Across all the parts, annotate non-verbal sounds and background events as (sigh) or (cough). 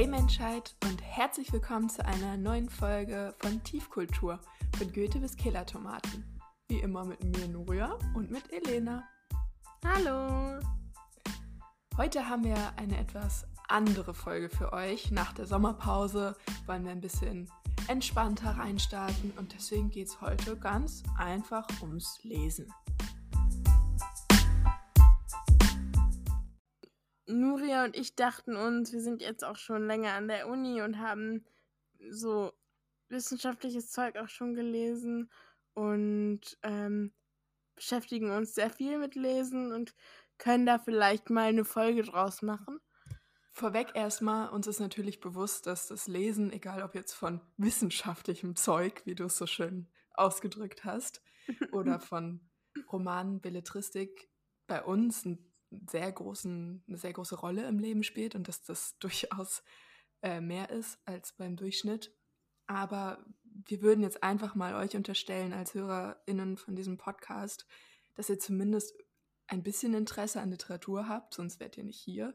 Hey Menschheit und herzlich willkommen zu einer neuen Folge von Tiefkultur von Goethe bis Killertomaten. Wie immer mit mir Nuria und mit Elena. Hallo! Heute haben wir eine etwas andere Folge für euch. Nach der Sommerpause wollen wir ein bisschen entspannter reinstarten und deswegen geht es heute ganz einfach ums Lesen. Nuria und ich dachten uns, wir sind jetzt auch schon länger an der Uni und haben so wissenschaftliches Zeug auch schon gelesen und ähm, beschäftigen uns sehr viel mit Lesen und können da vielleicht mal eine Folge draus machen. Vorweg erstmal, uns ist natürlich bewusst, dass das Lesen, egal ob jetzt von wissenschaftlichem Zeug, wie du es so schön ausgedrückt hast, (laughs) oder von Romanen, Belletristik, bei uns ein sehr großen, eine sehr große Rolle im Leben spielt und dass das (laughs) durchaus äh, mehr ist als beim Durchschnitt. Aber wir würden jetzt einfach mal euch unterstellen als HörerInnen von diesem Podcast, dass ihr zumindest ein bisschen Interesse an Literatur habt, sonst wärt ihr nicht hier.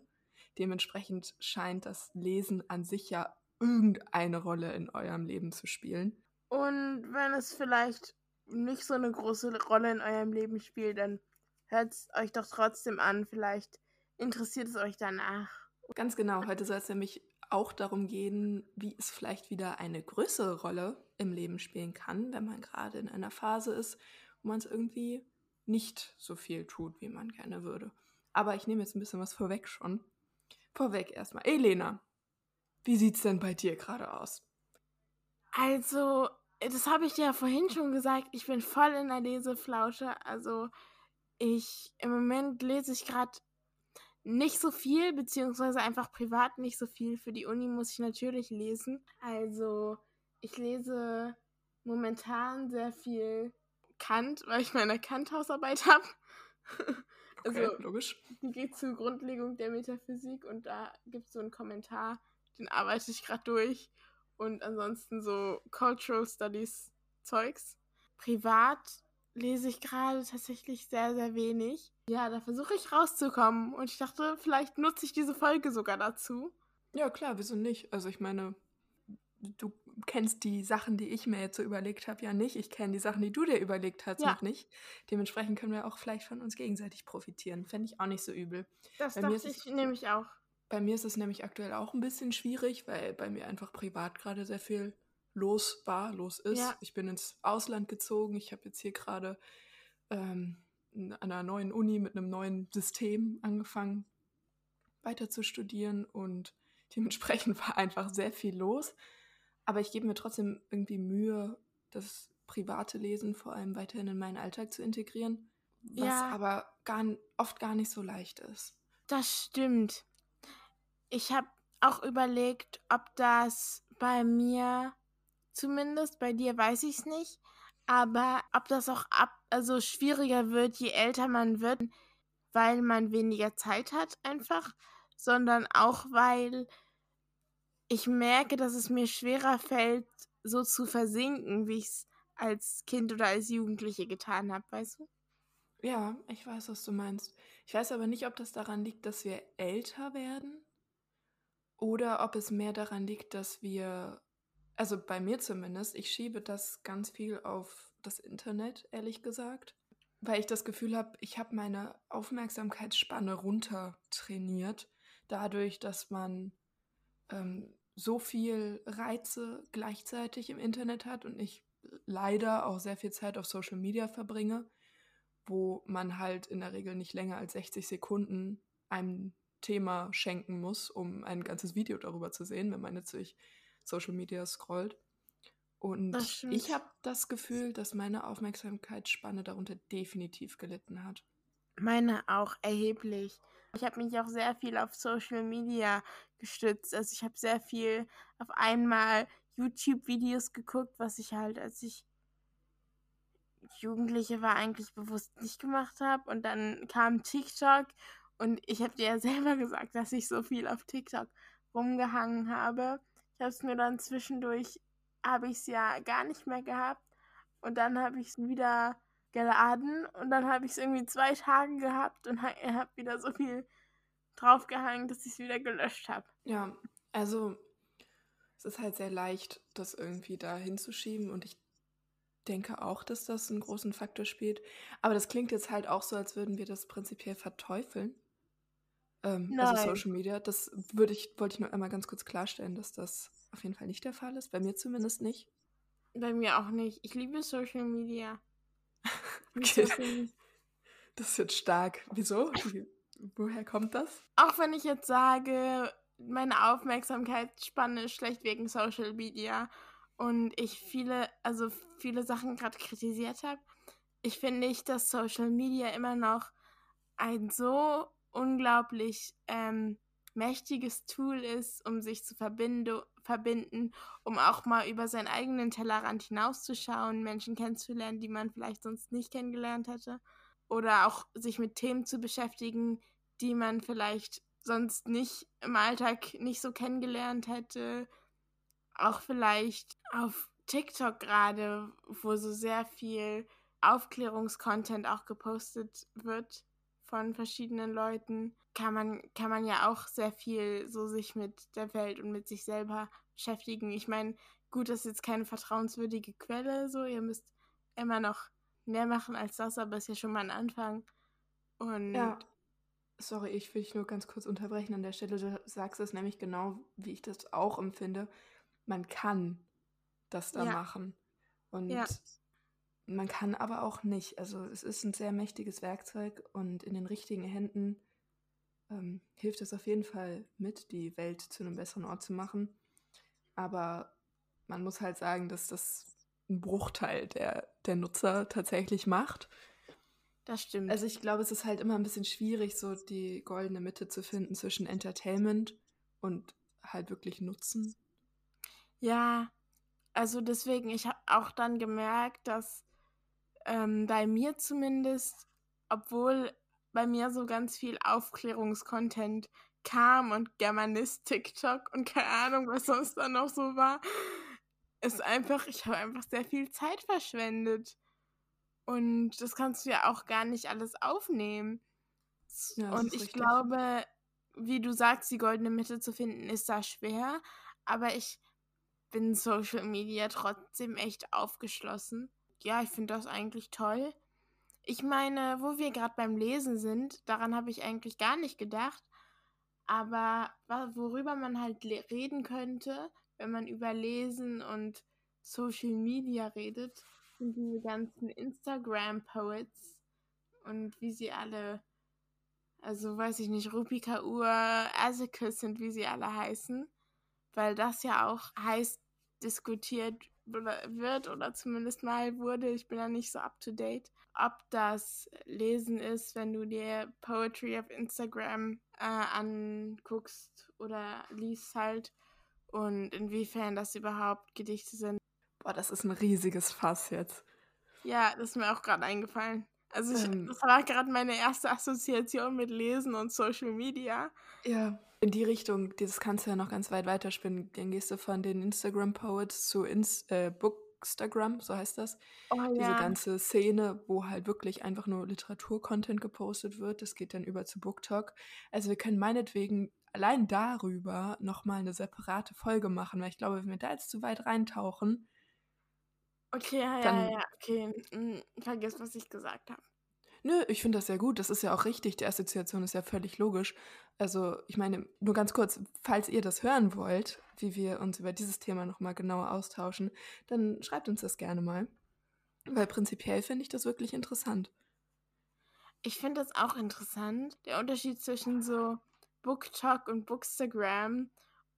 Dementsprechend scheint das Lesen an sich ja irgendeine Rolle in eurem Leben zu spielen. Und wenn es vielleicht nicht so eine große Rolle in eurem Leben spielt, dann hört es euch doch trotzdem an. Vielleicht interessiert es euch danach. Ganz genau. Heute soll es nämlich auch darum gehen, wie es vielleicht wieder eine größere Rolle im Leben spielen kann, wenn man gerade in einer Phase ist, wo man es irgendwie nicht so viel tut, wie man gerne würde. Aber ich nehme jetzt ein bisschen was vorweg schon. Vorweg erstmal. Elena, wie sieht es denn bei dir gerade aus? Also, das habe ich dir ja vorhin schon gesagt. Ich bin voll in der Leseflausche. Also, ich, im Moment lese ich gerade nicht so viel, beziehungsweise einfach privat nicht so viel. Für die Uni muss ich natürlich lesen. Also, ich lese momentan sehr viel Kant, weil ich meine Kant-Hausarbeit habe. (laughs) Okay, also, logisch. Die geht zur Grundlegung der Metaphysik und da gibt es so einen Kommentar, den arbeite ich gerade durch. Und ansonsten so Cultural Studies Zeugs. Privat lese ich gerade tatsächlich sehr, sehr wenig. Ja, da versuche ich rauszukommen. Und ich dachte, vielleicht nutze ich diese Folge sogar dazu. Ja, klar, wieso nicht? Also ich meine, du kennst die Sachen, die ich mir jetzt so überlegt habe, ja nicht. Ich kenne die Sachen, die du dir überlegt hast, ja. noch nicht. Dementsprechend können wir auch vielleicht von uns gegenseitig profitieren. Fände ich auch nicht so übel. Das bei dachte ich nämlich auch. Bei mir ist es nämlich aktuell auch ein bisschen schwierig, weil bei mir einfach privat gerade sehr viel los war, los ist. Ja. Ich bin ins Ausland gezogen. Ich habe jetzt hier gerade ähm, an einer neuen Uni mit einem neuen System angefangen, weiter zu studieren und (laughs) dementsprechend war einfach sehr viel los. Aber ich gebe mir trotzdem irgendwie Mühe, das private Lesen vor allem weiterhin in meinen Alltag zu integrieren, was ja. aber gar, oft gar nicht so leicht ist. Das stimmt. Ich habe auch überlegt, ob das bei mir zumindest. Bei dir weiß ich es nicht. Aber ob das auch ab, also schwieriger wird, je älter man wird, weil man weniger Zeit hat einfach, sondern auch weil ich merke, dass es mir schwerer fällt, so zu versinken, wie ich es als Kind oder als Jugendliche getan habe, weißt du? Ja, ich weiß, was du meinst. Ich weiß aber nicht, ob das daran liegt, dass wir älter werden oder ob es mehr daran liegt, dass wir also bei mir zumindest, ich schiebe das ganz viel auf das Internet, ehrlich gesagt, weil ich das Gefühl habe, ich habe meine Aufmerksamkeitsspanne runter trainiert, dadurch, dass man ähm, so viel Reize gleichzeitig im Internet hat und ich leider auch sehr viel Zeit auf Social Media verbringe, wo man halt in der Regel nicht länger als 60 Sekunden einem Thema schenken muss, um ein ganzes Video darüber zu sehen, wenn man jetzt sich Social Media scrollt. Und ich habe das Gefühl, dass meine Aufmerksamkeitsspanne darunter definitiv gelitten hat. Meine auch erheblich. Ich habe mich auch sehr viel auf Social Media gestützt. Also ich habe sehr viel auf einmal YouTube-Videos geguckt, was ich halt, als ich Jugendliche war, eigentlich bewusst nicht gemacht habe. Und dann kam TikTok und ich habe dir ja (laughs) selber gesagt, dass ich so viel auf TikTok rumgehangen habe. Ich habe es mir dann zwischendurch, habe ich es ja gar nicht mehr gehabt. Und dann habe ich es wieder geladen und dann habe ich es irgendwie zwei Tage gehabt und habe wieder so viel draufgehangen, dass ich es wieder gelöscht habe. Ja, Also, es ist halt sehr leicht, das irgendwie da hinzuschieben und ich denke auch, dass das einen großen Faktor spielt. Aber das klingt jetzt halt auch so, als würden wir das prinzipiell verteufeln. Ähm, also. Social Media. Das würde ich, wollte ich nur einmal ganz kurz klarstellen, dass das auf jeden Fall nicht der Fall ist. Bei mir zumindest nicht. Bei mir auch nicht. Ich liebe Social Media. (laughs) Okay. Social- Das ist jetzt stark. Wieso? Wie, woher kommt das? Auch wenn ich jetzt sage, meine Aufmerksamkeitsspanne ist schlecht wegen Social Media und ich viele, also viele Sachen gerade kritisiert habe, ich finde nicht, dass Social Media immer noch ein so unglaublich ähm, mächtiges Tool ist, um sich zu verbinde, verbinden, um auch mal über seinen eigenen Tellerrand hinauszuschauen, Menschen kennenzulernen, die man vielleicht sonst nicht kennengelernt hätte. Oder auch sich mit Themen zu beschäftigen, die man vielleicht sonst nicht im Alltag nicht so kennengelernt hätte. Auch vielleicht auf TikTok gerade, wo so sehr viel Aufklärungskontent auch gepostet wird von verschiedenen Leuten, kann man, kann man ja auch sehr viel so sich mit der Welt und mit sich selber beschäftigen. Ich meine, gut, das ist jetzt keine vertrauenswürdige Quelle, so, ihr müsst immer noch mehr machen als das, aber ist ja schon mal ein Anfang. Und Ja. Sorry, ich will dich nur ganz kurz unterbrechen an der Stelle. Du sagst es nämlich genau, wie ich das auch empfinde. Man kann das da Ja. machen. Und Ja. Man kann aber auch nicht. Also es ist ein sehr mächtiges Werkzeug und in den richtigen Händen ähm, hilft es auf jeden Fall mit, die Welt zu einem besseren Ort zu machen. Aber man muss halt sagen, dass das ein Bruchteil der, der Nutzer tatsächlich macht. das stimmt. Also ich glaube, es ist halt immer ein bisschen schwierig, so die goldene Mitte zu finden zwischen Entertainment und halt wirklich Nutzen. Ja, also deswegen, ich habe auch dann gemerkt, dass ähm, bei mir zumindest, obwohl bei mir so ganz viel Aufklärungskontent kam und Germanist-TikTok und keine Ahnung, was sonst da noch so war, ist einfach, ich habe einfach sehr viel Zeit verschwendet. Und das kannst du ja auch gar nicht alles aufnehmen. Ja, und ich richtig. glaube, wie du sagst, die goldene Mitte zu finden, ist da schwer. Aber ich bin Social Media trotzdem echt aufgeschlossen. Ja, ich finde das eigentlich toll. Ich meine, wo wir gerade beim Lesen sind, daran habe ich eigentlich gar nicht gedacht. Aber worüber man halt reden könnte, wenn man über Lesen und Social Media redet, sind diese ganzen Instagram-Poets und wie sie alle, also weiß ich nicht, Rupika Ur, Azekis sind, wie sie alle heißen, weil das ja auch heiß diskutiert wird oder zumindest mal wurde. Ich bin da nicht so up to date. Ob das Lesen ist, wenn du dir Poetry auf Instagram äh, anguckst oder liest halt und inwiefern das überhaupt Gedichte sind. Boah, das ist ein riesiges Fass jetzt. Ja, das ist mir auch gerade eingefallen. Also ich, Ähm. das war gerade meine erste Assoziation mit Lesen und Social Media. Ja. In die Richtung, das kannst du ja noch ganz weit weiterspinnen. Dann gehst du von den Instagram-Poets zu Ins äh, Bookstagram, so heißt das. Oh Diese ja. ganze Szene, wo halt wirklich einfach nur Literatur-Content gepostet wird, das geht dann über zu BookTok. Also wir können meinetwegen allein darüber nochmal eine separate Folge machen, weil ich glaube, wenn wir da jetzt zu weit reintauchen, Okay, ja, ja, ja, okay. Hm, vergiss, was ich gesagt habe. Nö, ich finde das sehr gut. Das ist ja auch richtig. Die Assoziation ist ja völlig logisch. Also, ich meine, nur ganz kurz, falls ihr das hören wollt, wie wir uns über dieses Thema nochmal genauer austauschen, dann schreibt uns das gerne mal. Weil prinzipiell finde ich das wirklich interessant. Ich finde das auch interessant. Der Unterschied zwischen so BookTok und Bookstagram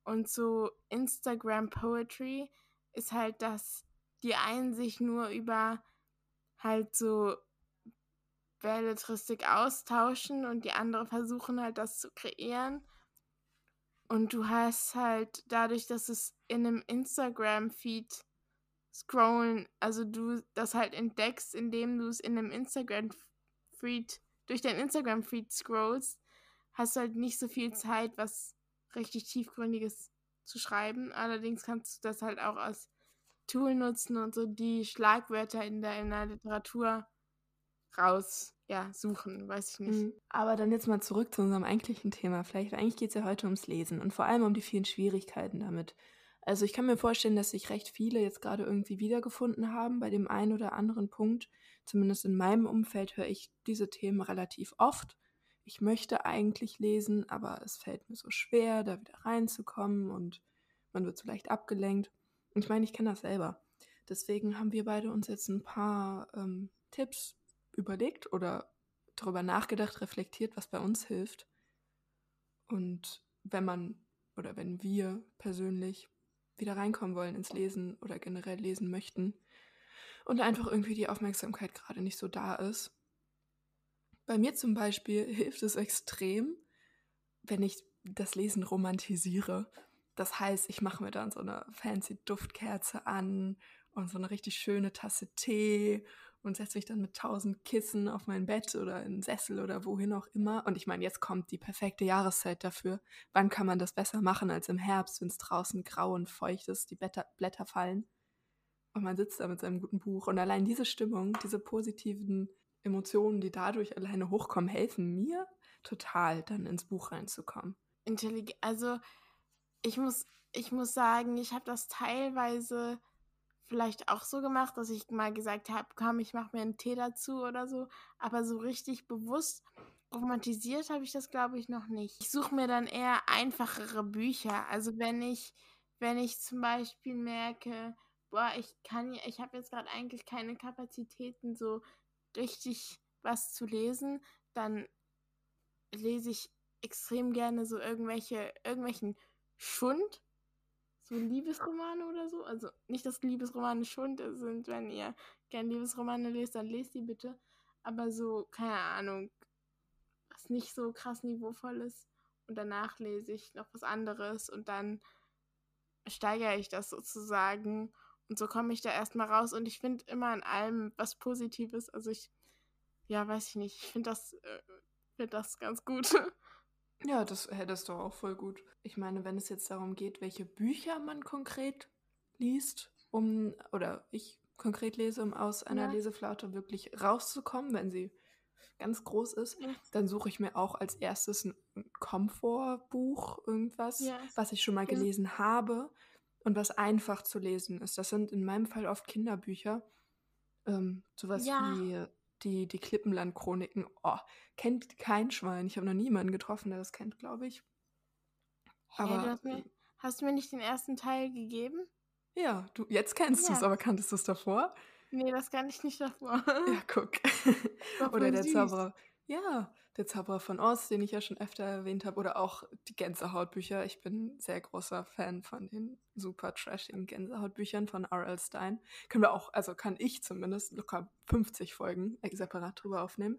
und so Instagram Poetry ist halt, dass die einen sich nur über halt so Belletristik austauschen und die anderen versuchen halt das zu kreieren. Und du hast halt dadurch, dass es in einem Instagram-Feed scrollen, also du das halt entdeckst, indem du es in einem Instagram-Feed, durch dein Instagram-Feed scrollst, hast du halt nicht so viel Zeit, was richtig tiefgründiges zu schreiben. Allerdings kannst du das halt auch als Tool nutzen und so die Schlagwörter in der, in der Literatur raus ja, suchen, weiß ich nicht. Mhm. Aber dann jetzt mal zurück zu unserem eigentlichen Thema. Vielleicht, eigentlich geht es ja heute ums Lesen und vor allem um die vielen Schwierigkeiten damit. Also ich kann mir vorstellen, dass sich recht viele jetzt gerade irgendwie wiedergefunden haben bei dem einen oder anderen Punkt. Zumindest in meinem Umfeld höre ich diese Themen relativ oft. Ich möchte eigentlich lesen, aber es fällt mir so schwer, da wieder reinzukommen und man wird so leicht abgelenkt. Und ich meine, ich kenne das selber. Deswegen haben wir beide uns jetzt ein paar ähm, Tipps überlegt oder darüber nachgedacht, reflektiert, was bei uns hilft. Und wenn man oder wenn wir persönlich wieder reinkommen wollen ins Lesen oder generell lesen möchten und einfach irgendwie die Aufmerksamkeit gerade nicht so da ist. Bei mir zum Beispiel (laughs) hilft es extrem, wenn ich das Lesen romantisiere. Das heißt, ich mache mir dann so eine fancy Duftkerze an und so eine richtig schöne Tasse Tee und setze mich dann mit tausend Kissen auf mein Bett oder in Sessel oder wohin auch immer. Und ich meine, jetzt kommt die perfekte Jahreszeit dafür. Wann kann man das besser machen als im Herbst, wenn es draußen grau und feucht ist, die Blätter, Blätter fallen und man sitzt da mit seinem guten Buch. Und allein diese Stimmung, diese positiven Emotionen, die dadurch alleine hochkommen, helfen mir total, dann ins Buch reinzukommen. Intelligent, also ich muss, ich muss sagen, ich habe das teilweise vielleicht auch so gemacht, dass ich mal gesagt habe, komm, ich mache mir einen Tee dazu oder so. Aber so richtig bewusst romantisiert habe ich das, glaube ich, noch nicht. Ich suche mir dann eher einfachere Bücher. Also wenn ich, wenn ich zum Beispiel merke, boah, ich kann, ich habe jetzt gerade eigentlich keine Kapazitäten, so richtig was zu lesen, dann lese ich extrem gerne so irgendwelche, irgendwelchen Schund so Liebesromane oder so. Also nicht, dass Liebesromane Schund sind. Wenn ihr gerne Liebesromane lest, dann lest die bitte. Aber so, keine Ahnung, was nicht so krass niveauvoll ist. Und danach lese ich noch was anderes und dann steigere ich das sozusagen. Und so komme ich da erstmal raus. Und ich finde immer an allem was Positives. Also ich, ja, weiß ich nicht. Ich finde das, äh, find das ganz gut. (laughs) Ja, das hättest du auch voll gut. Ich meine, wenn es jetzt darum geht, welche Bücher man konkret liest, um, oder ich konkret lese, um aus einer ja. Leseflaute wirklich rauszukommen, wenn sie ganz groß ist, ja. dann suche ich mir auch als erstes ein Komfortbuch, irgendwas, ja. was ich schon mal gelesen habe und was einfach zu lesen ist. Das sind in meinem Fall oft Kinderbücher. Ähm, sowas wie die, die Klippenland-Chroniken. Oh, kennt kein Schwein. Ich habe noch niemanden getroffen, der das kennt, glaube ich. Aber hey, hast, mir, hast, du mir nicht den ersten Teil gegeben? Ja, du jetzt kennst ja. du es, aber kanntest du es davor? Nee, das kann ich nicht davor. Ja, guck. (laughs) Oder der süß. Zauberer. Ja, der Zauberer von Oz, den ich ja schon öfter erwähnt habe, oder auch die Gänsehautbücher. Ich bin sehr großer Fan von den super trashigen Gänsehautbüchern von R.L. Stein. Können wir auch, also kann ich zumindest locker 50 Folgen separat drüber aufnehmen.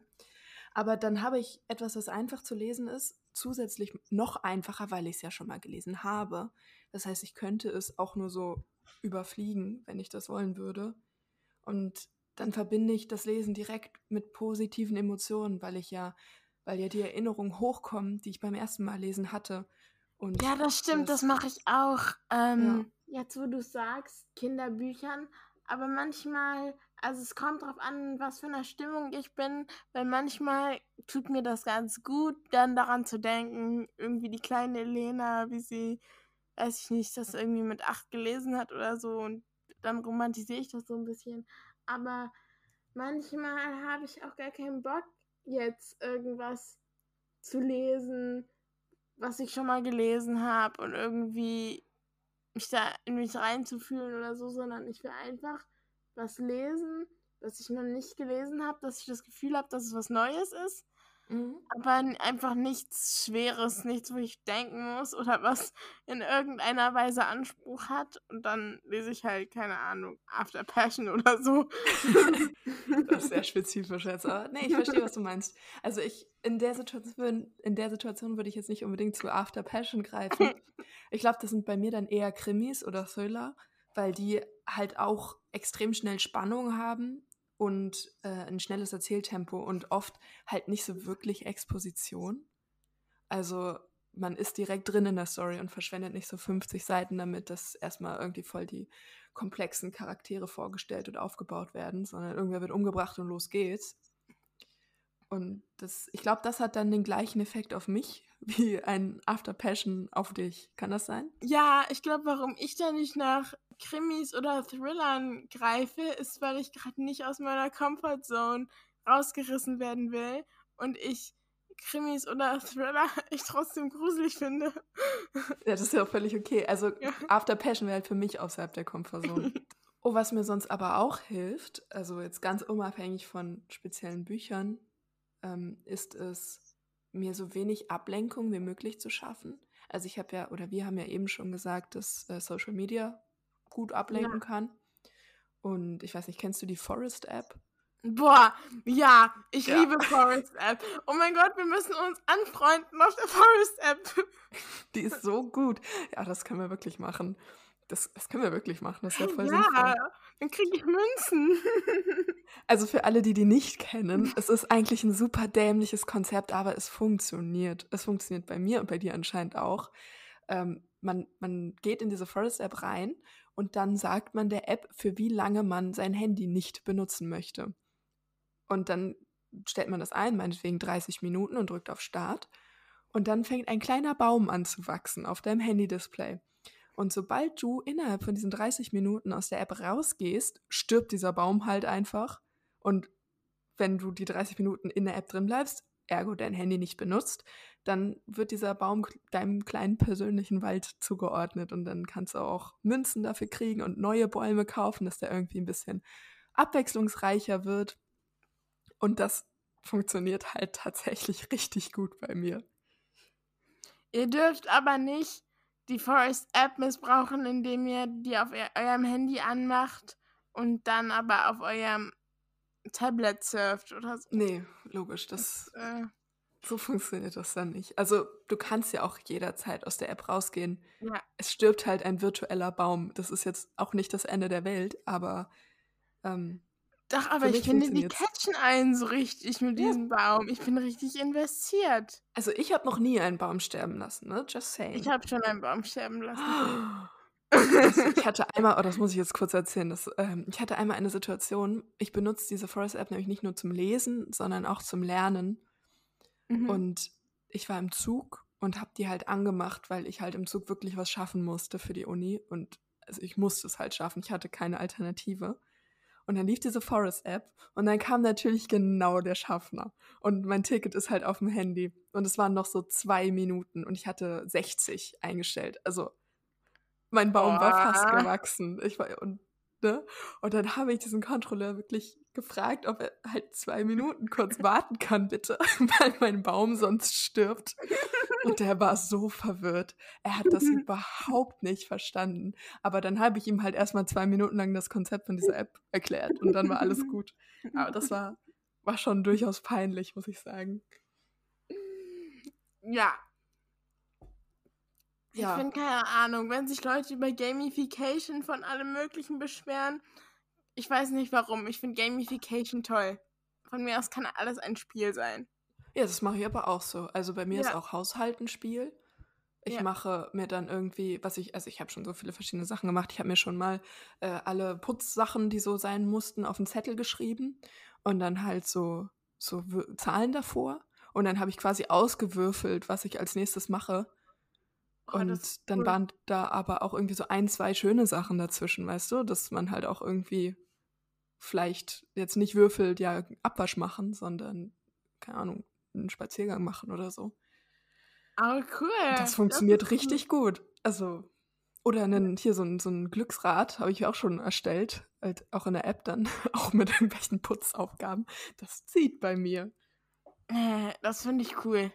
Aber dann habe ich etwas, das einfach zu lesen ist, zusätzlich noch einfacher, weil ich es ja schon mal gelesen habe. Das heißt, ich könnte es auch nur so überfliegen, wenn ich das wollen würde. Und dann verbinde ich das Lesen direkt mit positiven Emotionen, weil ich ja, weil ja die Erinnerungen hochkommen, die ich beim ersten Mal lesen hatte. Und ja, das stimmt, das, das mache ich auch. Ähm, ja. Jetzt, wo du sagst, Kinderbüchern, aber manchmal, also es kommt drauf an, was für eine Stimmung ich bin, weil manchmal tut mir das ganz gut, dann daran zu denken, irgendwie die kleine Elena, wie sie, weiß ich nicht, das irgendwie mit acht gelesen hat oder so und dann romantisiere ich das so ein bisschen aber manchmal habe ich auch gar keinen Bock, jetzt irgendwas zu lesen, was ich schon mal gelesen habe und irgendwie mich da in mich reinzufühlen oder so, sondern ich will einfach was lesen, was ich noch nicht gelesen habe, dass ich das Gefühl habe, dass es was Neues ist Mhm. Aber einfach nichts Schweres, nichts, wo ich denken muss oder (laughs) was in irgendeiner Weise Anspruch hat. Und dann lese ich halt, keine Ahnung, After Passion (laughs) oder so. das ist sehr spezifisch jetzt. Aber nee, ich verstehe, was du meinst. Also ich, in der Situation, in der Situation würde ich jetzt nicht unbedingt zu After Passion greifen. (laughs) Ich glaube, das sind bei mir dann eher Krimis oder Thriller, weil die halt auch extrem schnell Spannung haben und äh, ein schnelles Erzähltempo und oft halt nicht so wirklich Exposition. Also man ist direkt drin in der Story und verschwendet nicht so 50 Seiten damit, dass erstmal irgendwie voll die komplexen Charaktere vorgestellt und aufgebaut werden, sondern irgendwer wird umgebracht und los geht's. Und das, ich glaube, das hat dann den gleichen Effekt auf mich (laughs) wie ein After Passion auf dich. Kann das sein? Ja, ich glaube, warum ich da nicht nach Krimis oder Thrillern greife, ist, weil ich gerade nicht aus meiner Comfortzone rausgerissen werden will und ich Krimis oder (laughs) Thriller ich trotzdem gruselig finde. (laughs) Ja, das ist ja auch völlig okay. Also ja. After Passion wäre halt für mich außerhalb der Komfortzone. oh, was mir sonst aber auch hilft, also jetzt ganz unabhängig von speziellen Büchern, ähm, ist es, mir so wenig Ablenkung wie möglich zu schaffen. Also ich habe ja, oder wir haben ja eben schon gesagt, dass äh, Social Media gut ablenken ja. kann. Und ich weiß nicht, kennst du die Forest App? Boah, ja, ich ja. liebe Forest App. Oh mein Gott, wir müssen uns anfreunden auf der Forest App. (laughs) Die ist so gut. Ja, das können wir wirklich machen. Das, das können wir wirklich machen. Das wäre voll ja, sinnvoll. Dann kriege ich Münzen. (laughs) Also für alle, die die nicht kennen, es ist eigentlich ein super dämliches Konzept, aber es funktioniert. Es funktioniert bei mir und bei dir anscheinend auch. Ähm, man, man geht in diese Forest App rein und dann sagt man der App, für wie lange man sein Handy nicht benutzen möchte. Und dann stellt man das ein, meinetwegen 30 Minuten und drückt auf Start. Und dann fängt ein kleiner Baum an zu wachsen auf deinem Handy-Display. Und sobald du innerhalb von diesen 30 Minuten aus der App rausgehst, stirbt dieser Baum halt einfach. Und wenn du die 30 Minuten in der App drin bleibst, ergo dein Handy nicht benutzt, dann wird dieser Baum deinem kleinen persönlichen Wald zugeordnet und dann kannst du auch Münzen dafür kriegen und neue Bäume kaufen, dass der irgendwie ein bisschen abwechslungsreicher wird. Und das funktioniert halt (laughs) tatsächlich richtig gut bei mir. Ihr dürft aber nicht die Forest App missbrauchen, indem ihr die auf eurem Handy anmacht und dann aber auf eurem Tablet surft oder so. Nee, logisch, das, das äh, so funktioniert das dann nicht. Also, du kannst ja auch jederzeit aus der App rausgehen. Ja. Es stirbt halt ein virtueller Baum. Das ist jetzt auch nicht das Ende der Welt, aber ähm, doch, aber ich finde, die catchen einen so richtig mit ja. diesem Baum. Ich bin richtig investiert. Also ich habe noch nie einen Baum sterben lassen, ne? Just saying. Ich habe schon einen Baum sterben lassen. Also ich (laughs) hatte einmal, oh, das muss ich jetzt kurz erzählen, das, ähm, ich hatte einmal eine Situation, ich benutze diese Forest-App nämlich nicht nur zum Lesen, sondern auch zum Lernen. Mhm. Und ich war im Zug und habe die halt angemacht, weil ich halt im Zug wirklich was schaffen musste für die Uni. Und also ich musste es halt schaffen, ich hatte keine Alternative. Und dann lief diese Forest-App und dann kam natürlich genau der Schaffner. Und mein Ticket ist halt auf dem Handy. Und es waren noch so zwei Minuten und ich hatte 60 eingestellt. Also mein Baum oh. war fast gewachsen. Ich war, und Ne? Und dann habe ich diesen Kontrolleur wirklich gefragt, ob er halt zwei Minuten kurz (laughs) warten kann, bitte, (laughs) weil mein Baum sonst stirbt. Und der war so verwirrt. Er hat das überhaupt nicht verstanden. Aber dann habe ich ihm halt erstmal zwei Minuten lang das Konzept von dieser App erklärt und dann war alles gut. Aber das war, war schon durchaus peinlich, muss ich sagen. Ja, ja. Ich finde keine Ahnung, wenn sich Leute über Gamification von allem Möglichen beschweren, ich weiß nicht warum. Ich finde Gamification toll. Von mir aus kann alles ein Spiel sein. Ja, das mache ich aber auch so. Also bei mir ja. ist auch Haushalt ein Spiel. Ich ja. mache mir dann irgendwie, was ich, also ich habe schon so viele verschiedene Sachen gemacht. Ich habe mir schon mal äh, alle Putzsachen, die so sein mussten, auf einen Zettel geschrieben und dann halt so, so Zahlen davor. Und dann habe ich quasi ausgewürfelt, was ich als nächstes mache. Oh, und dann cool. waren da aber auch irgendwie so ein, zwei schöne Sachen dazwischen, weißt du, dass man halt auch irgendwie vielleicht jetzt nicht würfelt, ja, Abwasch machen, sondern, keine Ahnung, einen Spaziergang machen oder so. Oh, cool. Das funktioniert das richtig cool. gut. Also, oder einen, hier so ein, so ein Glücksrad habe ich auch schon erstellt, halt auch in der App dann, (laughs) auch mit irgendwelchen Putzaufgaben. Das zieht bei mir. Äh, das finde ich cool.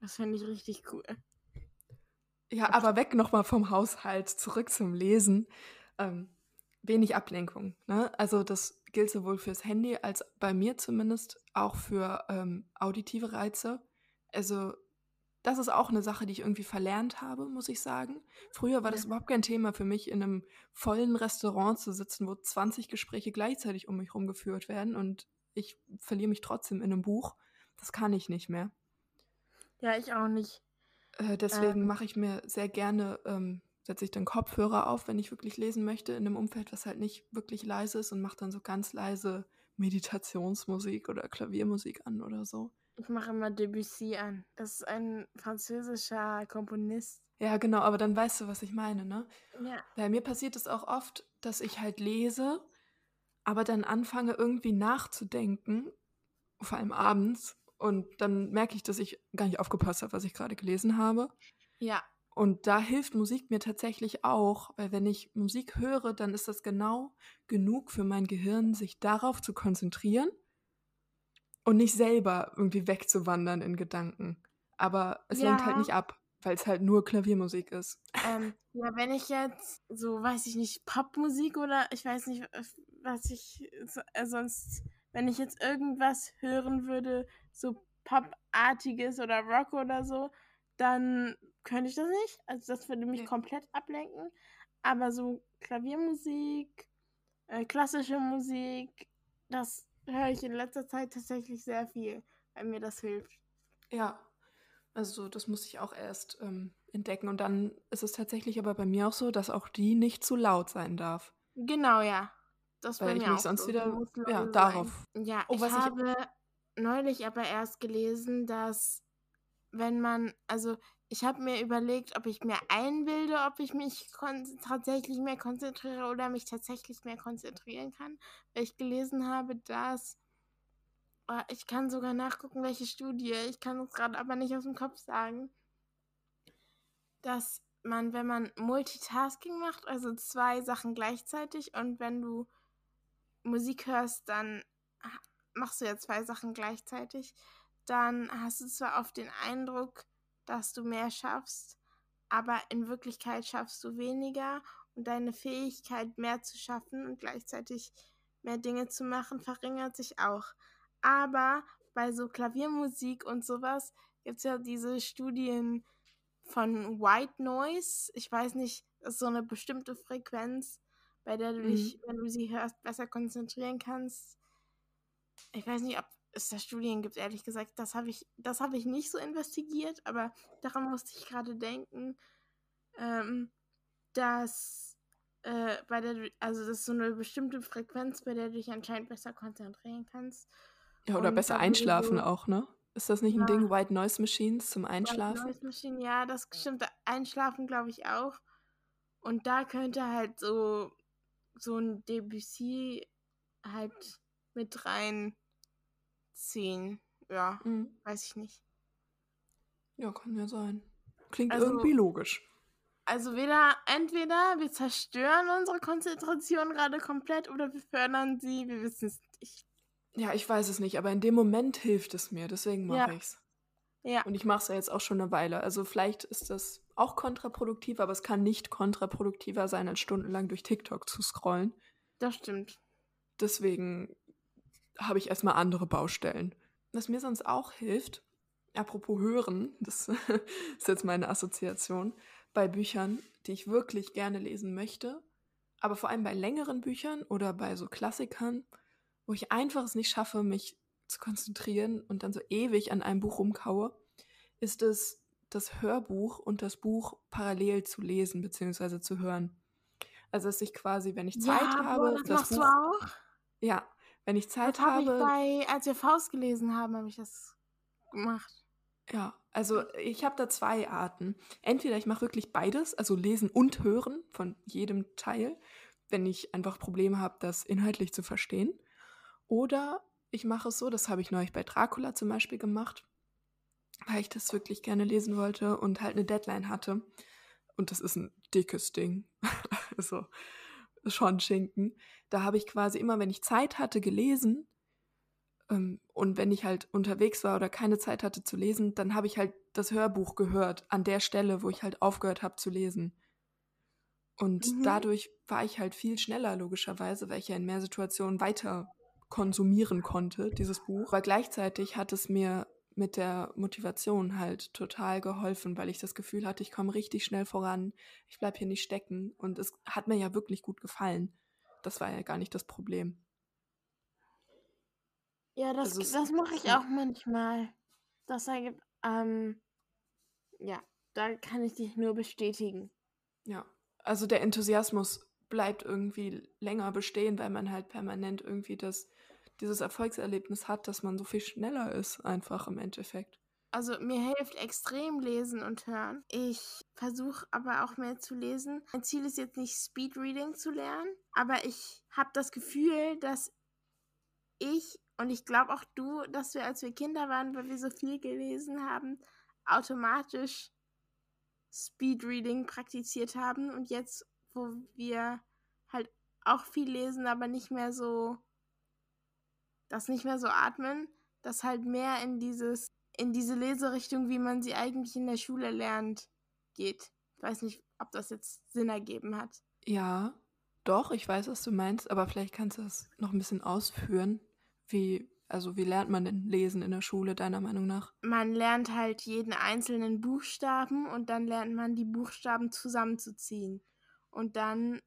Das finde ich richtig cool. Ja, aber weg nochmal vom Haushalt, zurück zum Lesen. Ähm, wenig Ablenkung. Ne? Also das gilt sowohl fürs Handy als bei mir zumindest auch für ähm, auditive Reize. Also das ist auch eine Sache, die ich irgendwie verlernt habe, muss ich sagen. Früher war das überhaupt kein Thema für mich, in einem vollen Restaurant zu sitzen, wo 20 Gespräche gleichzeitig um mich herum geführt werden und ich verliere mich trotzdem in einem Buch. Das kann ich nicht mehr. Ja, ich auch nicht. Äh, deswegen ähm. mache ich mir sehr gerne, ähm, setze ich dann Kopfhörer auf, wenn ich wirklich lesen möchte, in einem Umfeld, was halt nicht wirklich leise ist und mache dann so ganz leise Meditationsmusik oder Klaviermusik an oder so. Ich mache immer Debussy an. Das ist ein französischer Komponist. Ja, genau, aber dann weißt du, was ich meine, ne? Ja. Bei mir passiert es auch oft, dass ich halt lese, aber dann anfange irgendwie nachzudenken, vor allem abends, und dann merke ich, dass ich gar nicht aufgepasst habe, was ich gerade gelesen habe. Ja. Und da hilft Musik mir tatsächlich auch, weil wenn ich Musik höre, dann ist das genau genug für mein Gehirn, sich darauf zu konzentrieren und nicht selber irgendwie wegzuwandern in Gedanken. Aber es lenkt halt Ja. nicht ab, weil es halt nur Klaviermusik ist. Ähm, ja, wenn ich jetzt so, weiß ich nicht, Popmusik oder ich weiß nicht, äh, was ich äh, sonst, wenn ich jetzt irgendwas hören würde, so Popartiges oder Rock oder so, dann könnte ich das nicht. Also das würde mich Ja. komplett ablenken. Aber so Klaviermusik, äh, klassische Musik, das höre ich in letzter Zeit tatsächlich sehr viel, weil mir das hilft. Ja, also das muss ich auch erst ähm, entdecken. Und dann ist es tatsächlich aber bei mir auch so, dass auch die nicht zu laut sein darf. Genau, ja. Das Weil ich mich auch sonst so. wieder ja, darauf. Ja, Oh, ich was ich- habe neulich aber erst gelesen, dass wenn man, also ich habe mir überlegt, ob ich mir einbilde, ob ich mich tatsächlich mehr konzentriere oder mich tatsächlich mehr konzentrieren kann, weil ich gelesen habe, dass oh, ich kann sogar nachgucken, welche Studie, ich kann es gerade aber nicht aus dem Kopf sagen, dass man, wenn man Multitasking macht, also zwei Sachen gleichzeitig und wenn du Musik hörst, dann machst du ja zwei Sachen gleichzeitig, dann hast du zwar oft den Eindruck, dass du mehr schaffst, aber in Wirklichkeit schaffst du weniger und deine Fähigkeit, mehr zu schaffen und gleichzeitig mehr Dinge zu machen, verringert sich auch. Aber bei so Klaviermusik und sowas gibt es ja diese Studien von White Noise. Ich weiß nicht, das ist so eine bestimmte Frequenz, bei der du Mhm. dich, wenn du sie hörst, besser konzentrieren kannst. Ich weiß nicht, ob es da Studien gibt, ehrlich gesagt. Das habe ich, das habe ich nicht so investigiert, aber daran musste ich gerade denken, ähm, dass äh, bei der, also das ist so eine bestimmte Frequenz, bei der du dich anscheinend besser konzentrieren kannst. Ja, oder Und besser einschlafen so- auch, ne? Ist das nicht ein Ja. Ding, White Noise Machines zum White Einschlafen? Noise Machine, ja, das stimmt. Einschlafen glaube ich auch. Und da könnte halt so, so ein Debussy halt mit reinziehen. Ja, Mhm. weiß ich nicht. Ja, kann ja sein. Klingt Also- irgendwie logisch. Also weder, entweder wir zerstören unsere Konzentration gerade komplett oder wir fördern sie, wir wissen es nicht. Ja, ich weiß es nicht, aber in dem Moment hilft es mir, deswegen mache Ja. ich's. Ja, Und ich mache es ja jetzt auch schon eine Weile. Also vielleicht ist das auch kontraproduktiv, aber es kann nicht kontraproduktiver sein, als stundenlang durch TikTok zu scrollen. das stimmt. Deswegen habe ich erstmal andere Baustellen. Was mir sonst auch hilft, apropos Hören, das (laughs) ist jetzt meine Assoziation, bei Büchern, die ich wirklich gerne lesen möchte, aber vor allem bei längeren Büchern oder bei so Klassikern, wo ich einfach es nicht schaffe, mich zu konzentrieren und dann so ewig an einem Buch rumkaue, ist es das Hörbuch und das Buch parallel zu lesen bzw. zu hören. Also dass ich quasi, wenn ich Zeit ja, habe, boah, das, das machst Buch du auch? ja, wenn ich Zeit Das habe ich bei, als wir Faust gelesen haben, habe ich das gemacht. ja, also ich habe da zwei Arten. Entweder ich mache wirklich beides, also lesen und hören von jedem Teil, wenn ich einfach Probleme habe, das inhaltlich zu verstehen. Oder ich mache es so, das habe ich neulich bei Dracula zum Beispiel gemacht, weil ich das wirklich gerne lesen wollte und halt eine Deadline hatte. Und das ist ein dickes Ding. (laughs) also schon Schinken. Da habe ich quasi immer, wenn ich Zeit hatte, gelesen. Ähm, und wenn ich halt unterwegs war oder keine Zeit hatte zu lesen, dann habe ich halt das Hörbuch gehört an der Stelle, wo ich halt aufgehört habe zu lesen. Und Mhm. dadurch war ich halt viel schneller, logischerweise, weil ich ja in mehr Situationen weiter konsumieren konnte, dieses Buch. Aber gleichzeitig hat es mir mit der Motivation halt total geholfen, weil ich das Gefühl hatte, ich komme richtig schnell voran, ich bleibe hier nicht stecken und es hat mir ja wirklich gut gefallen. Das war ja gar nicht das Problem. Ja, das, Also das mache ich auch manchmal. Das ergibt, ähm, ja, da kann ich dich nur bestätigen. Ja, also der Enthusiasmus bleibt irgendwie länger bestehen, weil man halt permanent irgendwie das, dieses Erfolgserlebnis hat, dass man so viel schneller ist, einfach im Endeffekt. Also mir hilft extrem lesen und hören. Ich versuche aber auch mehr zu lesen. Mein Ziel ist jetzt nicht Speedreading zu lernen, aber ich habe das Gefühl, dass ich und ich glaube auch du, dass wir, als wir Kinder waren, weil wir so viel gelesen haben, automatisch Speedreading praktiziert haben. Und jetzt, wo wir halt auch viel lesen, aber nicht mehr so, das nicht mehr so atmen, das halt mehr in dieses, in diese Leserichtung, wie man sie eigentlich in der Schule lernt, geht. Ich weiß nicht, ob das jetzt Sinn ergeben hat. Ja, doch, ich weiß, was du meinst, aber vielleicht kannst du das noch ein bisschen ausführen. Wie, also wie lernt man denn Lesen in der Schule, deiner Meinung nach? Man lernt halt jeden einzelnen Buchstaben und dann lernt man die Buchstaben zusammenzuziehen. Und dann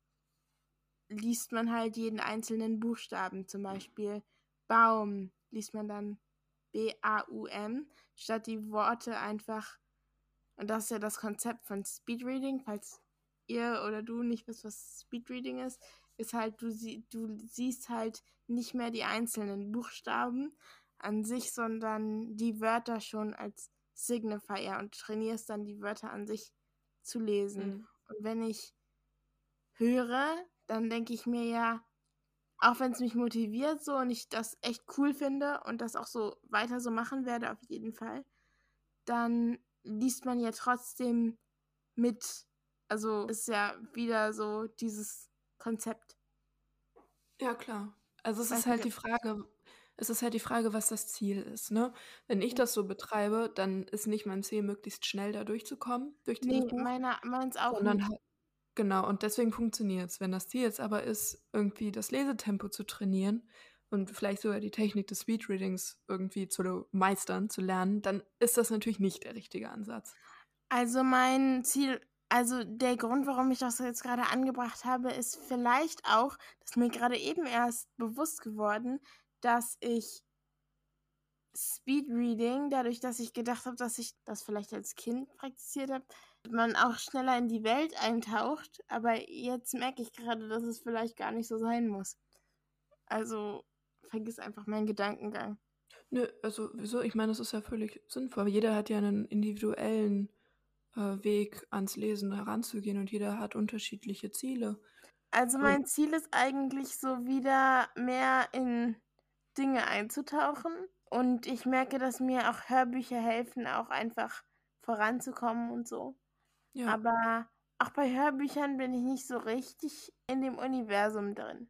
liest man halt jeden einzelnen Buchstaben. Zum Beispiel Baum liest man dann B-A-U-M, statt die Worte einfach. Und das ist ja das Konzept von Speedreading, falls ihr oder du nicht wisst, was Speedreading ist, ist halt, du, sie, du siehst halt nicht mehr die einzelnen Buchstaben an sich, sondern die Wörter schon als Signifier und trainierst dann die Wörter an sich zu lesen. Mhm. Und wenn ich höre, dann denke ich mir ja, auch wenn es mich motiviert so und ich das echt cool finde und das auch so weiter so machen werde, auf jeden Fall, dann liest man ja trotzdem mit. Also ist ja wieder so dieses Konzept. Ja, klar. Also es ist halt die Frage, es ist halt die Frage, was das Ziel ist, ne? Wenn ich das so betreibe, dann ist nicht mein Ziel, möglichst schnell da durchzukommen, durch dieses Nee, Buch, meiner, meins auch sondern nicht. halt, genau, und deswegen funktioniert es. Wenn das Ziel jetzt aber ist, irgendwie das Lesetempo zu trainieren und vielleicht sogar die Technik des Speedreadings irgendwie zu meistern, zu lernen, dann ist das natürlich nicht der richtige Ansatz. Also mein Ziel also der Grund, warum ich das jetzt gerade angebracht habe, ist vielleicht auch, dass mir gerade eben erst bewusst geworden, dass ich Speedreading, dadurch, dass ich gedacht habe, dass ich das vielleicht als Kind praktiziert habe, man auch schneller in die Welt eintaucht. Aber jetzt merke ich gerade, dass es vielleicht gar nicht so sein muss. Also vergiss einfach meinen Gedankengang. Nö, also wieso? Ich meine, das ist ja völlig sinnvoll. Jeder hat ja einen individuellen äh, Weg ans Lesen heranzugehen und jeder hat unterschiedliche Ziele. Also mein und Ziel ist eigentlich so wieder mehr in Dinge einzutauchen und ich merke, dass mir auch Hörbücher helfen, auch einfach voranzukommen und so. Ja. Aber auch bei Hörbüchern bin ich nicht so richtig in dem Universum drin.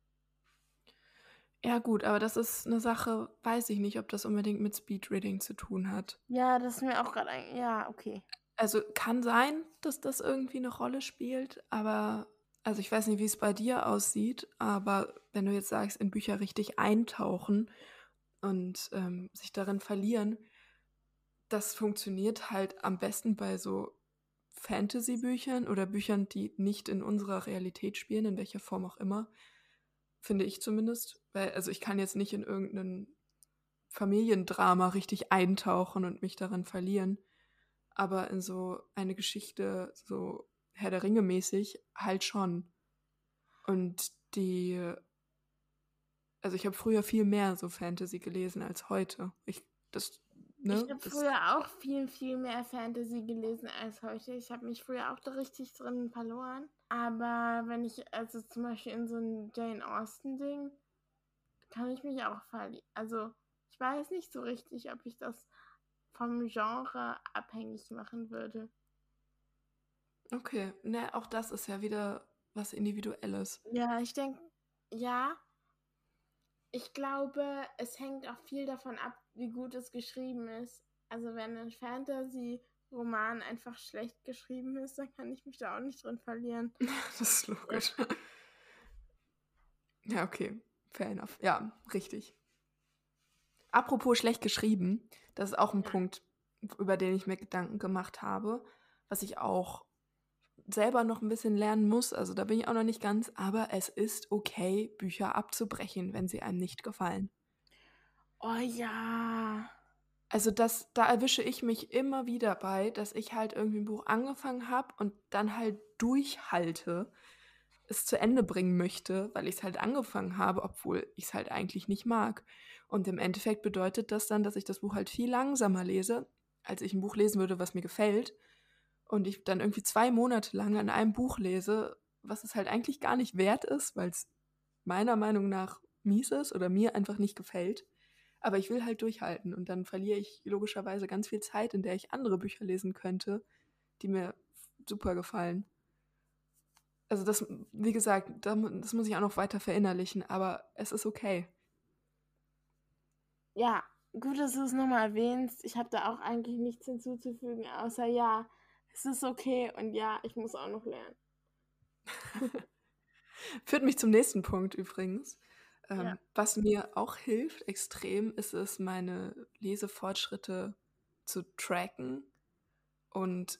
Ja, gut, aber das ist eine Sache, weiß ich nicht, ob das unbedingt mit Speedreading zu tun hat. Ja, das ist mir auch gerade ein. Ja, okay. Also kann sein, dass das irgendwie eine Rolle spielt, aber also ich weiß nicht, wie es bei dir aussieht, aber wenn du jetzt sagst, in Bücher richtig eintauchen und ähm, sich darin verlieren, das funktioniert halt am besten bei so Fantasy-Büchern oder Büchern, die nicht in unserer Realität spielen, in welcher Form auch immer, finde ich zumindest. Weil, also ich kann jetzt nicht in irgendein Familiendrama richtig eintauchen und mich darin verlieren aber in so eine Geschichte, so Herr der Ringe mäßig, halt schon. Und die, also ich habe früher viel mehr so Fantasy gelesen als heute. Ich, das, ne, ich habe früher auch viel, viel mehr Fantasy gelesen als heute. Ich habe mich früher auch da richtig drin verloren. Aber wenn ich, also zum Beispiel in so ein Jane Austen-Ding, kann ich mich auch verlieren. Also ich weiß nicht so richtig, ob ich das vom Genre abhängig machen würde. Okay, ne, auch das ist ja wieder was Individuelles. Ja, ich denke, ja. Ich glaube, es hängt auch viel davon ab, wie gut es geschrieben ist. Also wenn ein Fantasy-Roman einfach schlecht geschrieben ist, dann kann ich mich da auch nicht drin verlieren. (laughs) das ist logisch. Ja, okay. Fair enough. Ja, richtig. Apropos schlecht geschrieben, das ist auch ein ja. Punkt, über den ich mir Gedanken gemacht habe, was ich auch selber noch ein bisschen lernen muss. Also da bin ich auch noch nicht ganz, aber es ist okay, Bücher abzubrechen, wenn sie einem nicht gefallen. Oh ja. Also das, da erwische ich mich immer wieder bei, dass ich halt irgendwie ein Buch angefangen habe und dann halt durchhalte es zu Ende bringen möchte, weil ich es halt angefangen habe, obwohl ich es halt eigentlich nicht mag. Und im Endeffekt bedeutet das dann, dass ich das Buch halt viel langsamer lese, als ich ein Buch lesen würde, was mir gefällt. Und ich dann irgendwie zwei Monate lang an einem Buch lese, was es halt eigentlich gar nicht wert ist, weil es meiner Meinung nach mies ist oder mir einfach nicht gefällt. Aber ich will halt durchhalten und dann verliere ich logischerweise ganz viel Zeit, in der ich andere Bücher lesen könnte, die mir super gefallen. Also das, wie gesagt, das muss ich auch noch weiter verinnerlichen, aber es ist okay. Ja, gut, dass du es nochmal erwähnst. Ich habe da auch eigentlich nichts hinzuzufügen, außer ja, es ist okay und ja, ich muss auch noch lernen. (laughs) Führt mich zum nächsten Punkt übrigens. Ähm, ja. Was mir auch hilft extrem, ist es, meine Lesefortschritte zu tracken. Und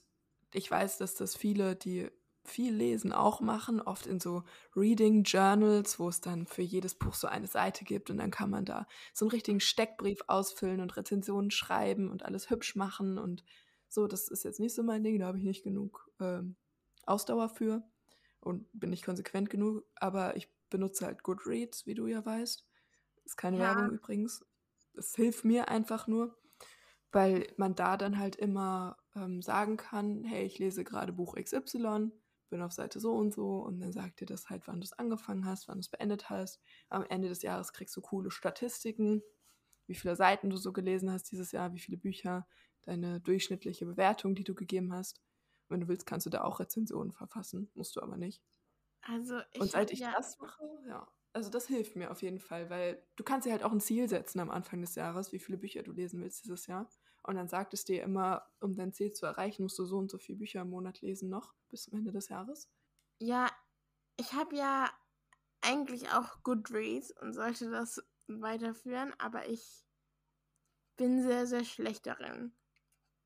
ich weiß, dass das viele, die viel lesen, auch machen, oft in so Reading Journals, wo es dann für jedes Buch so eine Seite gibt und dann kann man da so einen richtigen Steckbrief ausfüllen und Rezensionen schreiben und alles hübsch machen und so. Das ist jetzt nicht so mein Ding, da habe ich nicht genug ähm, Ausdauer für und bin nicht konsequent genug, aber ich benutze halt Goodreads, wie du ja weißt. Ist keine ja. Werbung übrigens. Es hilft mir einfach nur, weil man da dann halt immer ähm, sagen kann, hey, ich lese gerade Buch XY, bin auf Seite so und so und dann sagt dir das halt, wann du es angefangen hast, wann du es beendet hast. Am Ende des Jahres kriegst du coole Statistiken, wie viele Seiten du so gelesen hast dieses Jahr, wie viele Bücher, deine durchschnittliche Bewertung, die du gegeben hast. Wenn du willst, kannst du da auch Rezensionen verfassen, musst du aber nicht. Also ich Und seit ich ja das mache, ja, also das hilft mir auf jeden Fall, weil du kannst dir halt auch ein Ziel setzen am Anfang des Jahres, wie viele Bücher du lesen willst dieses Jahr. Und dann sagt es dir immer, um dein Ziel zu erreichen, musst du so und so viele Bücher im Monat lesen noch bis zum Ende des Jahres. Ja, ich habe ja eigentlich auch Goodreads und sollte das weiterführen, aber ich bin sehr, sehr schlecht darin,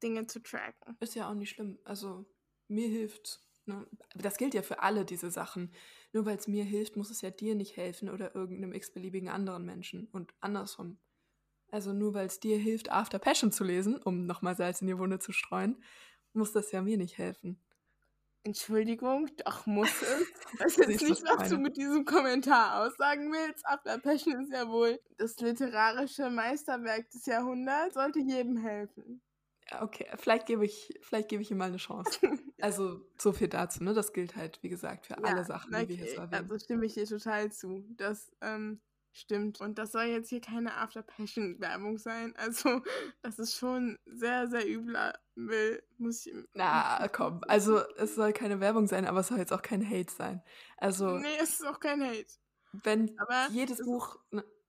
Dinge zu tracken. Ist ja auch nicht schlimm. Also mir hilft Ne? Das gilt ja für alle diese Sachen. Nur weil es mir hilft, muss es ja dir nicht helfen oder irgendeinem x-beliebigen anderen Menschen. Und andersrum. Also nur weil es dir hilft, After Passion zu lesen, um nochmal Salz in die Wunde zu streuen, muss das ja mir nicht helfen. Entschuldigung, doch muss (laughs) es. Ich weiß jetzt nicht, was du mit diesem Kommentar aussagen willst. After Passion ist ja wohl das literarische Meisterwerk des Jahrhunderts, sollte jedem helfen. Okay, vielleicht gebe ich, vielleicht gebe ich ihm mal eine Chance. (laughs) Also so viel dazu, ne? Das gilt halt, wie gesagt, für ja, alle Sachen, okay. die wir hier so erwähnen. Also stimme ich dir total zu. Das ähm, stimmt. Und das soll jetzt hier keine After Passion Werbung sein. Also (laughs) das ist schon sehr, sehr übler will, muss ich. Na, (laughs) komm. Also es soll keine Werbung sein, aber es soll jetzt auch kein Hate sein. Also. Nee, es ist auch kein Hate. Wenn aber jedes Buch.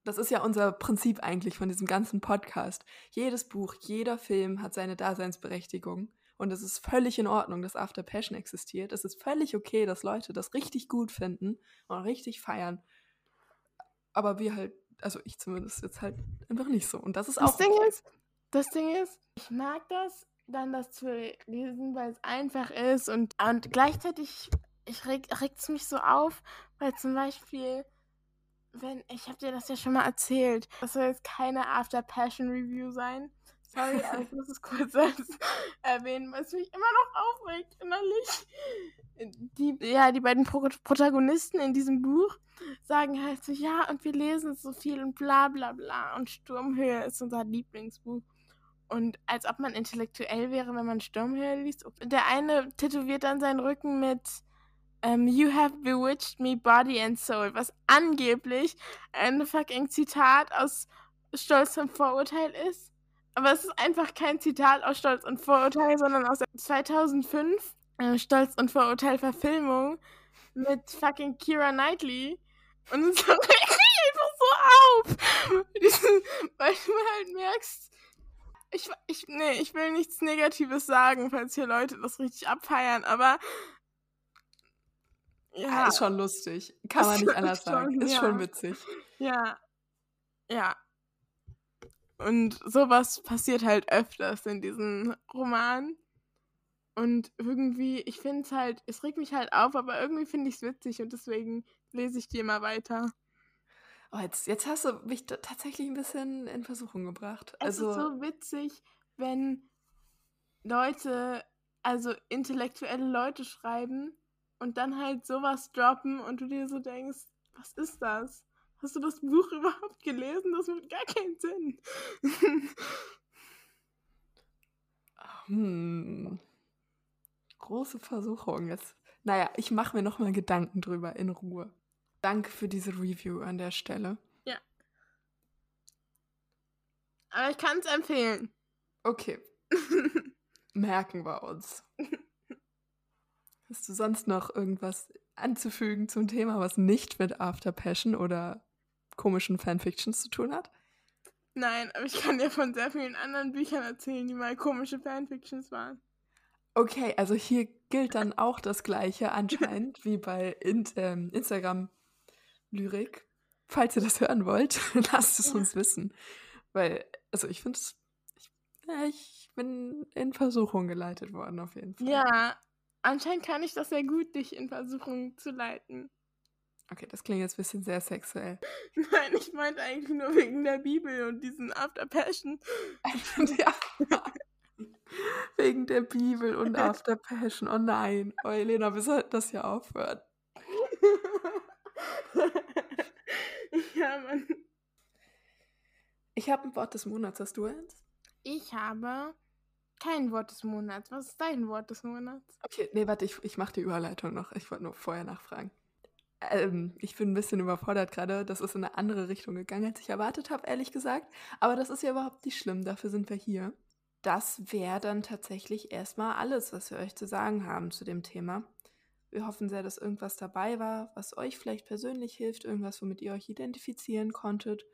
Das ist ja unser Prinzip eigentlich von diesem ganzen Podcast. Jedes Buch, jeder Film hat seine Daseinsberechtigung. Und es ist völlig in Ordnung, dass After Passion existiert. Es ist völlig okay, dass Leute das richtig gut finden und richtig feiern. Aber wir halt, also ich zumindest jetzt halt einfach nicht so. Und das ist das auch. Ding okay. ist, das Ding ist, ich mag das, dann das zu lesen, weil es einfach ist und, und gleichzeitig ich reg, regt es mich so auf, weil zum Beispiel wenn, ich habe dir das ja schon mal erzählt. Das soll jetzt keine After Passion Review sein. Sorry, (laughs) aber ich muss es kurz erwähnen, weil es mich immer noch aufregt innerlich. Die, ja, die beiden Pro Protagonisten in diesem Buch sagen halt so, ja, und wir lesen so viel und bla bla bla. Und Sturmhöhe ist unser Lieblingsbuch. Und als ob man intellektuell wäre, wenn man Sturmhöhe liest. Der eine tätowiert dann seinen Rücken mit um, ähm, You have bewitched me body and soul, was angeblich ein fucking Zitat aus Stolz und Vorurteil ist. Aber es ist einfach kein Zitat aus Stolz und Vorurteil, sondern aus der 2005 äh, Stolz und Vorurteil Verfilmung mit fucking Kira Knightley. Und es (laughs) regt mich einfach so auf. (laughs) Weil du halt merkst, ich, ich, nee, ich will nichts Negatives sagen, falls hier Leute das richtig abfeiern, aber ja. Ist schon lustig. Kann man nicht anders sagen. Ist ja. schon witzig. Ja. Ja. Und sowas passiert halt öfters in diesen Romanen. Und irgendwie, ich finde es halt, es regt mich halt auf, aber irgendwie finde ich es witzig und deswegen lese ich die immer weiter. Oh, jetzt, jetzt hast du mich tatsächlich ein bisschen in Versuchung gebracht. Es also, ist so witzig, wenn Leute, also intellektuelle Leute schreiben und dann halt sowas droppen und du dir so denkst, was ist das? Hast du das Buch (laughs) überhaupt gelesen? Das macht gar keinen Sinn. (laughs) hm. Große Versuchung jetzt. Naja, ich mache mir nochmal Gedanken drüber in Ruhe. Danke für diese Review an der Stelle. Ja. Aber ich kann es empfehlen. Okay. (laughs) Merken wir uns. Hast du sonst noch irgendwas anzufügen zum Thema, was nicht mit After Passion oder komischen Fanfictions zu tun hat? Nein, aber ich kann dir von sehr vielen anderen Büchern erzählen, die mal komische Fanfictions waren. Okay, also hier gilt dann auch das Gleiche anscheinend wie bei in, ähm, Instagram Lyrik. Falls ihr das hören wollt, (laughs) lasst es uns wissen. Weil, also ich finde es, ich, ja, ich bin in Versuchung geleitet worden auf jeden Fall. Ja, anscheinend kann ich das sehr gut, dich in Versuchung zu leiten. Okay, das klingt jetzt ein bisschen sehr sexuell. (laughs) Nein, ich meinte eigentlich nur wegen der Bibel und diesen After Passion. (laughs) ja. wegen der Bibel und (laughs) After Passion. Oh nein. Oh, Elena, wir sollten das ja aufhören. ja, Mann. Ich habe ein Wort des Monats. Hast du eins? Ich habe kein Wort des Monats. Was ist dein Wort des Monats? Okay, nee, warte, ich, ich mache die Überleitung noch. Ich wollte nur vorher nachfragen. Ähm, ich bin ein bisschen überfordert gerade. Das ist in eine andere Richtung gegangen, als ich erwartet habe, ehrlich gesagt. Aber das ist ja überhaupt nicht schlimm. Dafür sind wir hier. Das wäre dann tatsächlich erstmal alles, was wir euch zu sagen haben zu dem Thema. Wir hoffen sehr, dass irgendwas dabei war, was euch vielleicht persönlich hilft, irgendwas, womit ihr euch identifizieren konntet.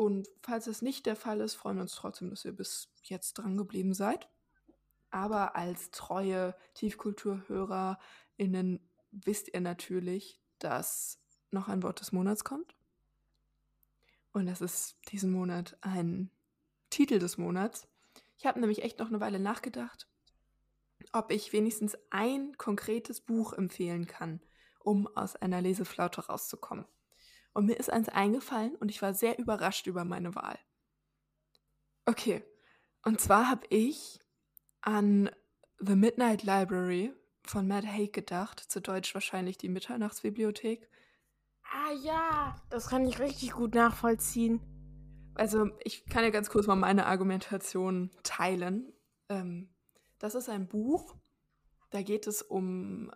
Und falls es nicht der Fall ist, freuen wir uns trotzdem, dass ihr bis jetzt dran geblieben seid. Aber als treue TiefkulturhörerInnen wisst ihr natürlich, dass noch ein Wort des Monats kommt. Und das ist diesen Monat ein Titel des Monats. Ich habe nämlich echt noch eine Weile nachgedacht, ob ich wenigstens ein konkretes Buch empfehlen kann, um aus einer Leseflaute rauszukommen. Und mir ist eins eingefallen und ich war sehr überrascht über meine Wahl. Okay, und zwar habe ich an The Midnight Library von Matt Haig gedacht, zu Deutsch wahrscheinlich die Mitternachtsbibliothek. Ah ja, das kann ich richtig gut nachvollziehen. Also ich kann ja ganz kurz mal meine Argumentation teilen. Ähm, das ist ein Buch, da geht es um...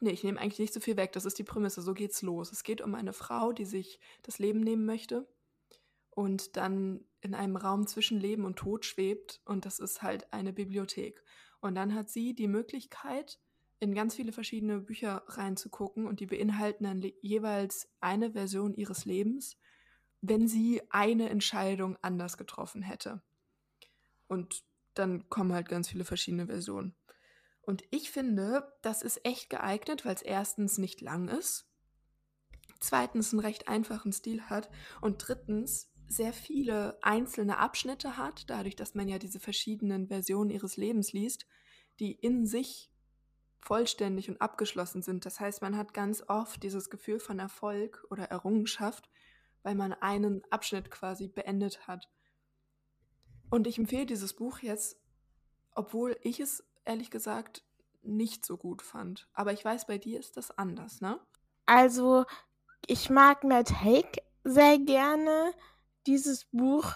Nee, ich nehme eigentlich nicht so viel weg, das ist die Prämisse, so geht's los. Es geht um eine Frau, die sich das Leben nehmen möchte und dann in einem Raum zwischen Leben und Tod schwebt und das ist halt eine Bibliothek. Und dann hat sie die Möglichkeit, in ganz viele verschiedene Bücher reinzugucken und die beinhalten dann jeweils eine Version ihres Lebens, wenn sie eine Entscheidung anders getroffen hätte. Und dann kommen halt ganz viele verschiedene Versionen. Und ich finde, das ist echt geeignet, weil es erstens nicht lang ist, zweitens einen recht einfachen Stil hat und drittens sehr viele einzelne Abschnitte hat, dadurch, dass man ja diese verschiedenen Versionen ihres Lebens liest, die in sich vollständig und abgeschlossen sind. Das heißt, man hat ganz oft dieses Gefühl von Erfolg oder Errungenschaft, weil man einen Abschnitt quasi beendet hat. Und ich empfehle dieses Buch jetzt, obwohl ich es ehrlich gesagt nicht so gut fand. Aber ich weiß, bei dir ist das anders, ne? Also, ich mag Matt Haig sehr gerne dieses Buch,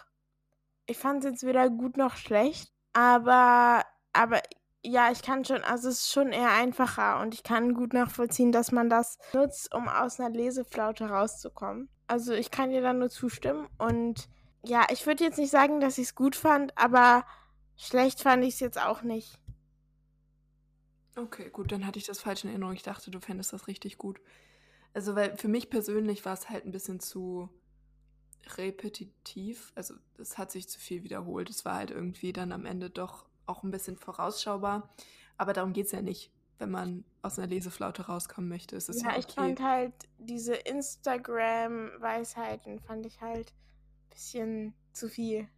ich fand es jetzt weder gut noch schlecht, aber, aber ja, ich kann schon, also es ist schon eher einfacher und ich kann gut nachvollziehen, dass man das nutzt, um aus einer Leseflaute rauszukommen. Also ich kann dir da nur zustimmen und ja, ich würde jetzt nicht sagen, dass ich es gut fand, aber schlecht fand ich es jetzt auch nicht. Okay, gut, dann hatte ich das falsch in Erinnerung. Ich dachte, du fändest das richtig gut. Also, weil für mich persönlich war es halt ein bisschen zu repetitiv. Also es hat sich zu viel wiederholt. Es war halt irgendwie dann am Ende doch auch ein bisschen vorausschaubar. Aber darum geht es ja nicht, wenn man aus einer Leseflaute rauskommen möchte. Es ist ja, ja okay. ich fand halt diese Instagram-Weisheiten fand ich halt ein bisschen zu viel.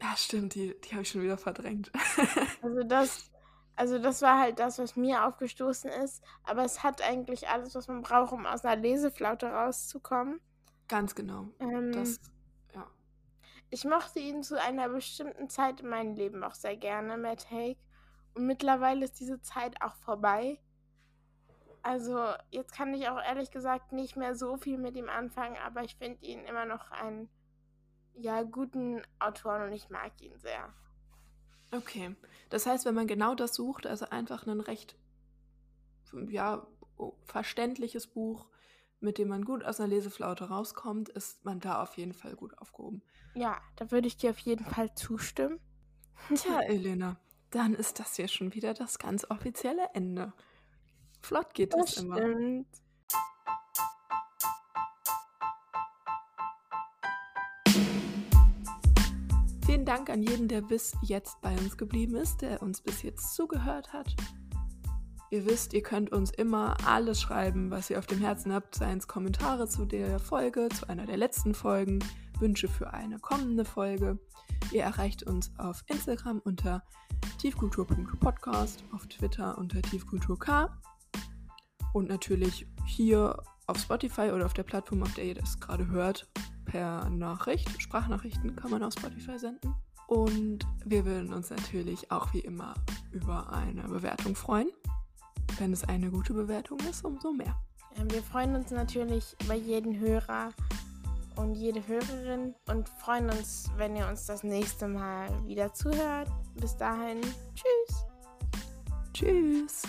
Ja, stimmt, die, die habe ich schon wieder verdrängt. (laughs) also das, also das war halt das, was mir aufgestoßen ist. Aber es hat eigentlich alles, was man braucht, um aus einer Leseflaute rauszukommen. Ganz genau. Ähm, das, ja. Ich mochte ihn zu einer bestimmten Zeit in meinem Leben auch sehr gerne, Matt Haig. Und mittlerweile ist diese Zeit auch vorbei. Also jetzt kann ich auch ehrlich gesagt nicht mehr so viel mit ihm anfangen, aber ich finde ihn immer noch einen ja, guten Autoren und ich mag ihn sehr. Okay. Das heißt, wenn man genau das sucht, also einfach ein recht ja, verständliches Buch, mit dem man gut aus einer Leseflaute rauskommt, ist man da auf jeden Fall gut aufgehoben. Ja, da würde ich dir auf jeden Fall zustimmen. Tja, Elena, dann ist das hier schon wieder das ganz offizielle Ende. Flott geht das, das immer. Stimmt. Vielen Dank an jeden, der bis jetzt bei uns geblieben ist, der uns bis jetzt zugehört hat. Ihr wisst, ihr könnt uns immer alles schreiben, was ihr auf dem Herzen habt, seien es Kommentare zu der Folge, zu einer der letzten Folgen, Wünsche für eine kommende Folge. Ihr erreicht uns auf Instagram unter tiefkultur.podcast, auf Twitter unter tiefkulturk und natürlich hier auf Spotify oder auf der Plattform, auf der ihr das gerade hört, per Nachricht. Sprachnachrichten kann man auf Spotify senden. Und wir würden uns natürlich auch wie immer über eine Bewertung freuen. Wenn es eine gute Bewertung ist, umso mehr. Wir freuen uns natürlich über jeden Hörer und jede Hörerin und freuen uns, wenn ihr uns das nächste Mal wieder zuhört. Bis dahin, tschüss. Tschüss.